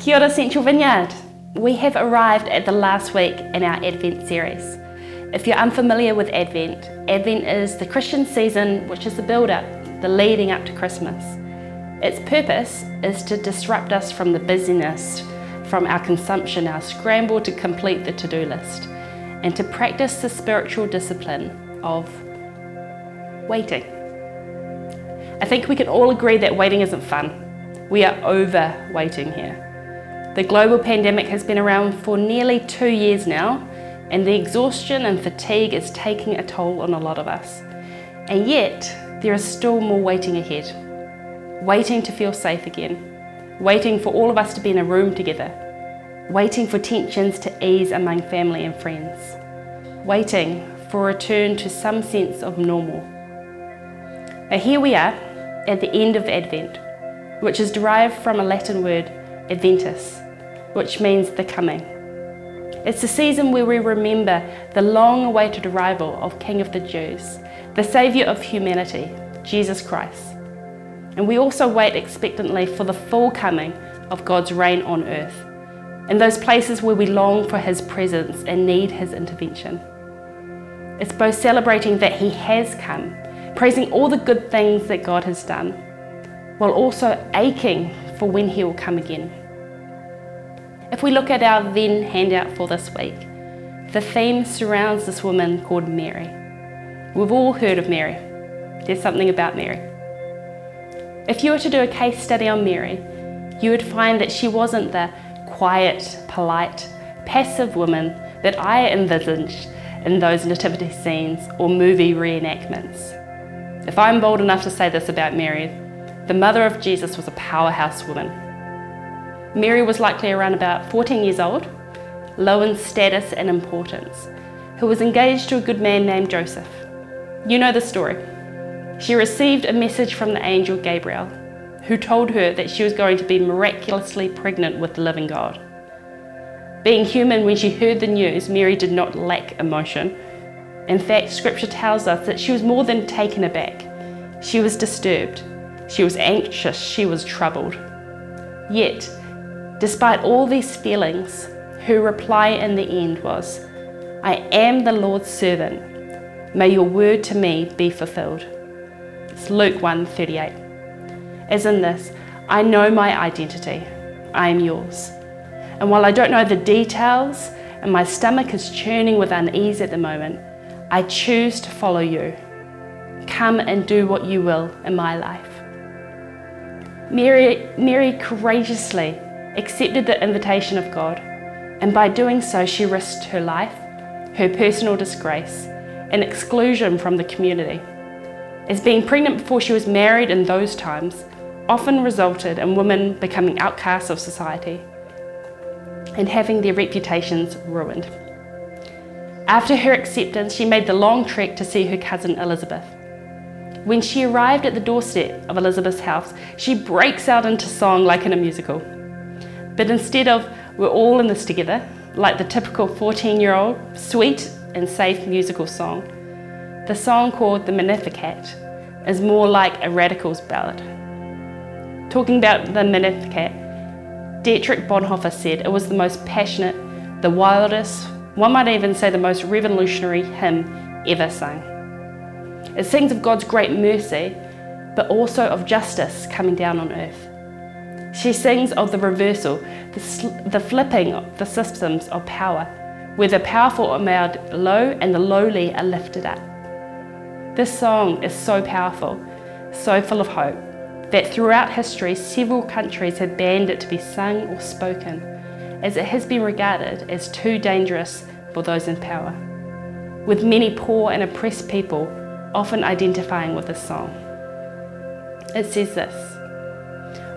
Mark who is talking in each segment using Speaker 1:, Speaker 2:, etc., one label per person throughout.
Speaker 1: Kia ora Central Vineyard. We have arrived at the last week in our Advent series. If you're unfamiliar with Advent, Advent is the Christian season which is the build up, the leading up to Christmas. Its purpose is to disrupt us from the busyness, from our consumption, our scramble to complete the to do list, and to practice the spiritual discipline of waiting. I think we can all agree that waiting isn't fun. We are over waiting here. The global pandemic has been around for nearly two years now, and the exhaustion and fatigue is taking a toll on a lot of us. And yet, there is still more waiting ahead. Waiting to feel safe again. Waiting for all of us to be in a room together. Waiting for tensions to ease among family and friends. Waiting for a return to some sense of normal. Now, here we are at the end of Advent, which is derived from a Latin word Adventus, which means the coming. It's the season where we remember the long awaited arrival of King of the Jews, the Saviour of humanity, Jesus Christ. And we also wait expectantly for the full coming of God's reign on earth, in those places where we long for His presence and need His intervention. It's both celebrating that He has come, praising all the good things that God has done, while also aching for when He will come again. If we look at our then handout for this week, the theme surrounds this woman called Mary. We've all heard of Mary. There's something about Mary. If you were to do a case study on Mary, you would find that she wasn't the quiet, polite, passive woman that I envisaged in those nativity scenes or movie reenactments. If I'm bold enough to say this about Mary, the mother of Jesus was a powerhouse woman Mary was likely around about 14 years old, low in status and importance, who was engaged to a good man named Joseph. You know the story. She received a message from the angel Gabriel, who told her that she was going to be miraculously pregnant with the living God. Being human, when she heard the news, Mary did not lack emotion. In fact, scripture tells us that she was more than taken aback. She was disturbed, she was anxious, she was troubled. Yet, Despite all these feelings, her reply in the end was, I am the Lord's servant. May your word to me be fulfilled. It's Luke 1:38. As in this, I know my identity. I am yours. And while I don't know the details and my stomach is churning with unease at the moment, I choose to follow you. Come and do what you will in my life. Mary, Mary courageously accepted the invitation of God, and by doing so, she risked her life, her personal disgrace, and exclusion from the community. As being pregnant before she was married in those times often resulted in women becoming outcasts of society and having their reputations ruined. After her acceptance, she made the long trek to see her cousin Elizabeth. When she arrived at the doorstep of Elizabeth's house, she breaks out into song like in a musical. But instead of we're all in this together, like the typical 14 year old, sweet and safe musical song, the song called the Magnificat is more like a radical's ballad. Talking about the Magnificat, Dietrich Bonhoeffer said it was the most passionate, the wildest, one might even say the most revolutionary hymn ever sung. It sings of God's great mercy, but also of justice coming down on earth. She sings of the reversal, the, the flipping of the systems of power, where the powerful are made low and the lowly are lifted up. This song is so powerful, so full of hope, that throughout history, several countries have banned it to be sung or spoken, as it has been regarded as too dangerous for those in power, with many poor and oppressed people often identifying with this song. It says this.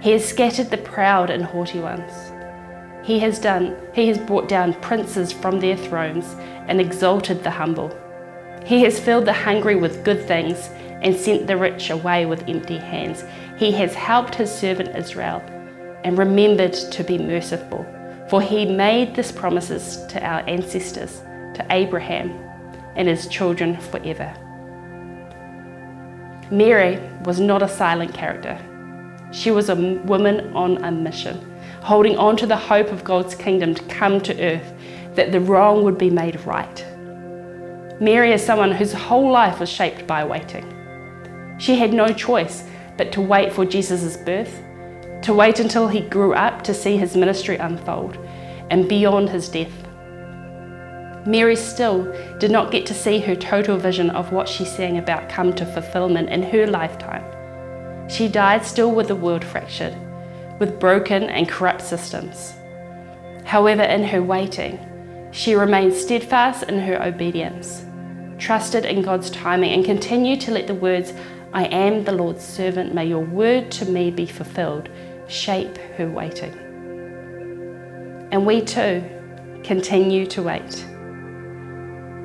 Speaker 1: He has scattered the proud and haughty ones. He has done, he has brought down princes from their thrones and exalted the humble. He has filled the hungry with good things and sent the rich away with empty hands. He has helped his servant Israel and remembered to be merciful, for he made these promises to our ancestors, to Abraham and his children forever. Mary was not a silent character. She was a woman on a mission, holding on to the hope of God's kingdom to come to earth, that the wrong would be made right. Mary is someone whose whole life was shaped by waiting. She had no choice but to wait for Jesus' birth, to wait until he grew up to see his ministry unfold, and beyond his death. Mary still did not get to see her total vision of what she sang about come to fulfillment in her lifetime. She died still with the world fractured, with broken and corrupt systems. However, in her waiting, she remained steadfast in her obedience, trusted in God's timing, and continued to let the words, I am the Lord's servant, may your word to me be fulfilled, shape her waiting. And we too continue to wait.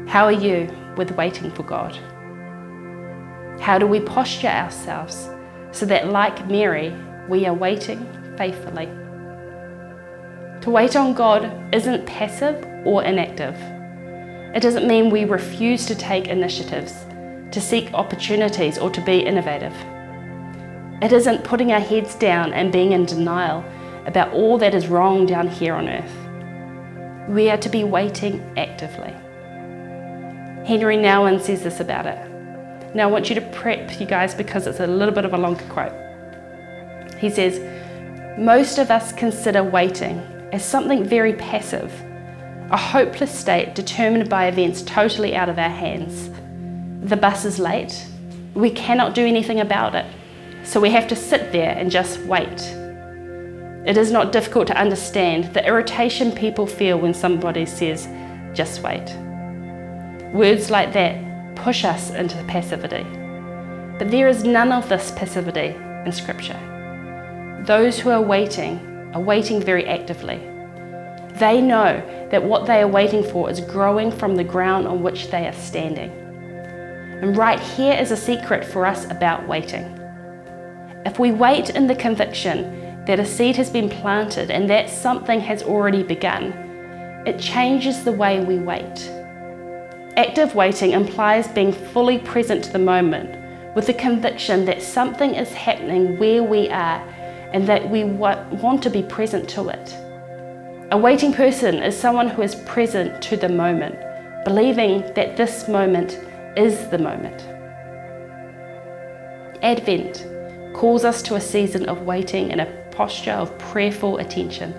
Speaker 1: How are you with waiting for God? How do we posture ourselves so that, like Mary, we are waiting faithfully? To wait on God isn't passive or inactive. It doesn't mean we refuse to take initiatives, to seek opportunities, or to be innovative. It isn't putting our heads down and being in denial about all that is wrong down here on earth. We are to be waiting actively. Henri Nouwen says this about it. Now I want you to prep you guys because it's a little bit of a longer quote. He says, Most of us consider waiting as something very passive, a hopeless state determined by events totally out of our hands. The bus is late. We cannot do anything about it. So we have to sit there and just wait. It is not difficult to understand the irritation people feel when somebody says, just wait. Words like that push us into passivity. But there is none of this passivity in Scripture. Those who are waiting are waiting very actively. They know that what they are waiting for is growing from the ground on which they are standing. And right here is a secret for us about waiting. If we wait in the conviction that a seed has been planted and that something has already begun, it changes the way we wait. Active waiting implies being fully present to the moment with the conviction that something is happening where we are and that we want to be present to it. A waiting person is someone who is present to the moment, believing that this moment is the moment. Advent calls us to a season of waiting and a posture of prayerful attention.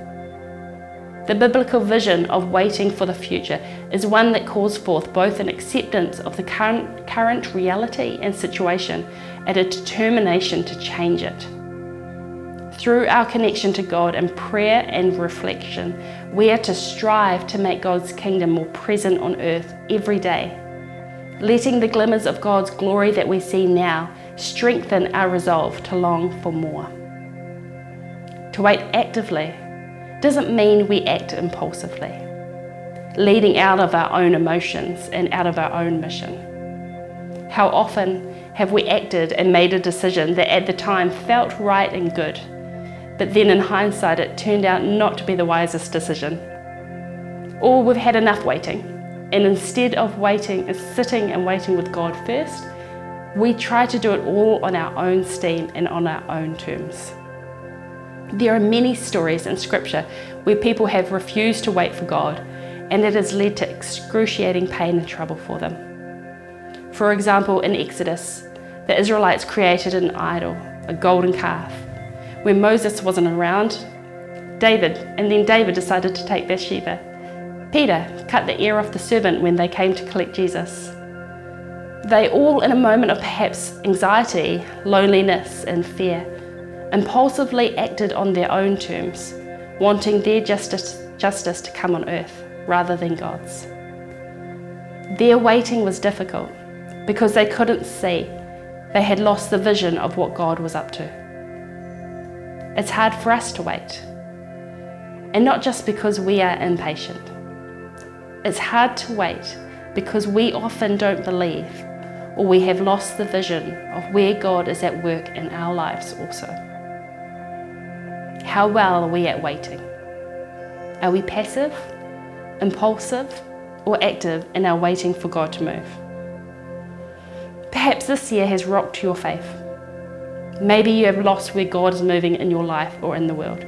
Speaker 1: The biblical vision of waiting for the future is one that calls forth both an acceptance of the current, current reality and situation and a determination to change it. Through our connection to God and prayer and reflection, we are to strive to make God's kingdom more present on earth every day. Letting the glimmers of God's glory that we see now strengthen our resolve to long for more. To wait actively doesn't mean we act impulsively, leading out of our own emotions and out of our own mission. How often have we acted and made a decision that at the time felt right and good, but then in hindsight it turned out not to be the wisest decision? Or we've had enough waiting, and instead of waiting, and sitting and waiting with God first, we try to do it all on our own steam and on our own terms. There are many stories in Scripture where people have refused to wait for God and it has led to excruciating pain and trouble for them. For example, in Exodus, the Israelites created an idol, a golden calf. When Moses wasn't around, David, and then David decided to take Bathsheba. Peter cut the ear off the servant when they came to collect Jesus. They all, in a moment of perhaps anxiety, loneliness, and fear, impulsively acted on their own terms, wanting their justice, justice to come on earth rather than God's. Their waiting was difficult because they couldn't see. They had lost the vision of what God was up to. It's hard for us to wait. and not just because we are impatient. It's hard to wait because we often don't believe or we have lost the vision of where God is at work in our lives also. How well are we at waiting? Are we passive, impulsive, or active in our waiting for God to move? Perhaps this year has rocked your faith. Maybe you have lost where God is moving in your life or in the world.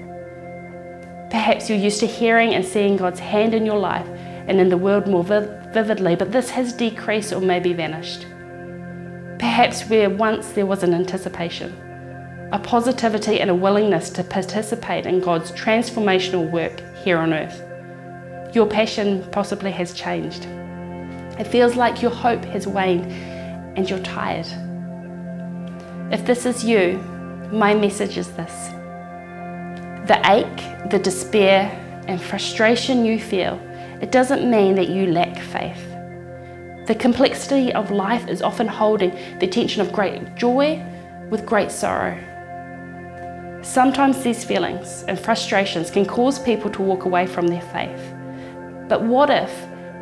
Speaker 1: Perhaps you're used to hearing and seeing God's hand in your life and in the world more vividly, but this has decreased or maybe vanished. Perhaps where once there was an anticipation, a positivity and a willingness to participate in God's transformational work here on earth. Your passion possibly has changed. It feels like your hope has waned and you're tired. If this is you, my message is this the ache, the despair, and frustration you feel, it doesn't mean that you lack faith. The complexity of life is often holding the tension of great joy with great sorrow. Sometimes these feelings and frustrations can cause people to walk away from their faith. But what if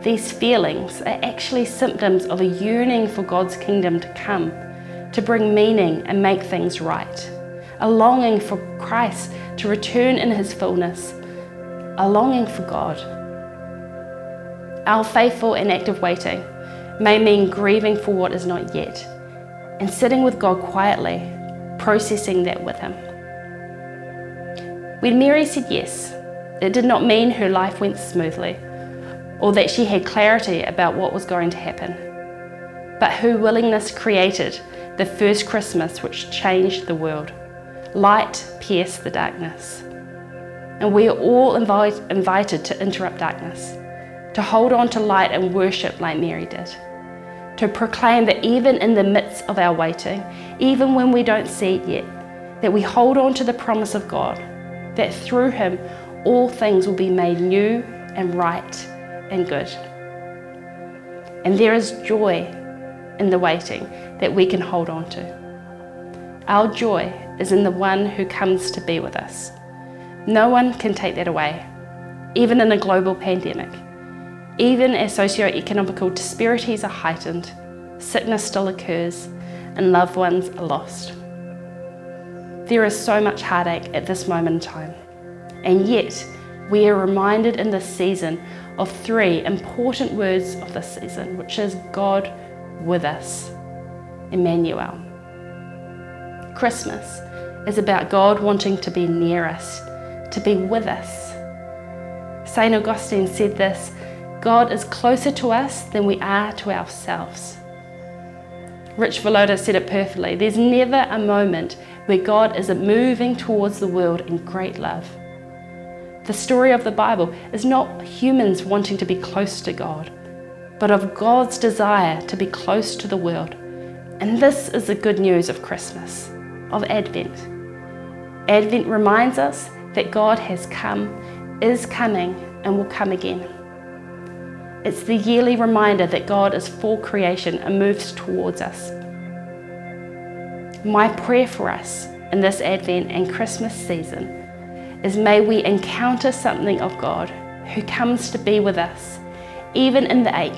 Speaker 1: these feelings are actually symptoms of a yearning for God's kingdom to come, to bring meaning and make things right? A longing for Christ to return in his fullness, a longing for God. Our faithful and active waiting may mean grieving for what is not yet and sitting with God quietly, processing that with Him. When Mary said yes, it did not mean her life went smoothly or that she had clarity about what was going to happen, but her willingness created the first Christmas which changed the world. Light pierced the darkness. And we are all invite, invited to interrupt darkness, to hold on to light and worship like Mary did, to proclaim that even in the midst of our waiting, even when we don't see it yet, that we hold on to the promise of God that through him all things will be made new and right and good. And there is joy in the waiting that we can hold on to. Our joy is in the one who comes to be with us. No one can take that away, even in a global pandemic. Even as socio-economical disparities are heightened, sickness still occurs, and loved ones are lost. There is so much heartache at this moment in time. And yet, we are reminded in this season of three important words of this season, which is God with us, Emmanuel. Christmas is about God wanting to be near us, to be with us. St. Augustine said this God is closer to us than we are to ourselves. Rich Villodas said it perfectly there's never a moment where God is not moving towards the world in great love. The story of the Bible is not humans wanting to be close to God, but of God's desire to be close to the world. And this is the good news of Christmas, of Advent. Advent reminds us that God has come, is coming, and will come again. It's the yearly reminder that God is for creation and moves towards us. My prayer for us in this Advent and Christmas season is may we encounter something of God who comes to be with us, even in the ache,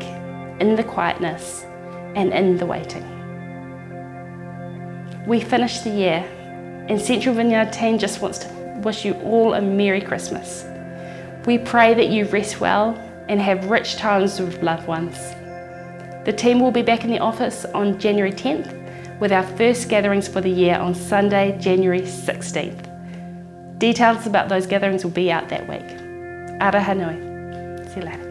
Speaker 1: in the quietness, and in the waiting. We finish the year, and Central Vineyard team just wants to wish you all a Merry Christmas. We pray that you rest well and have rich times with loved ones. The team will be back in the office on January 10th with our first gatherings for the year on Sunday, January 16th. Details about those gatherings will be out that week. Arohanui. See you later.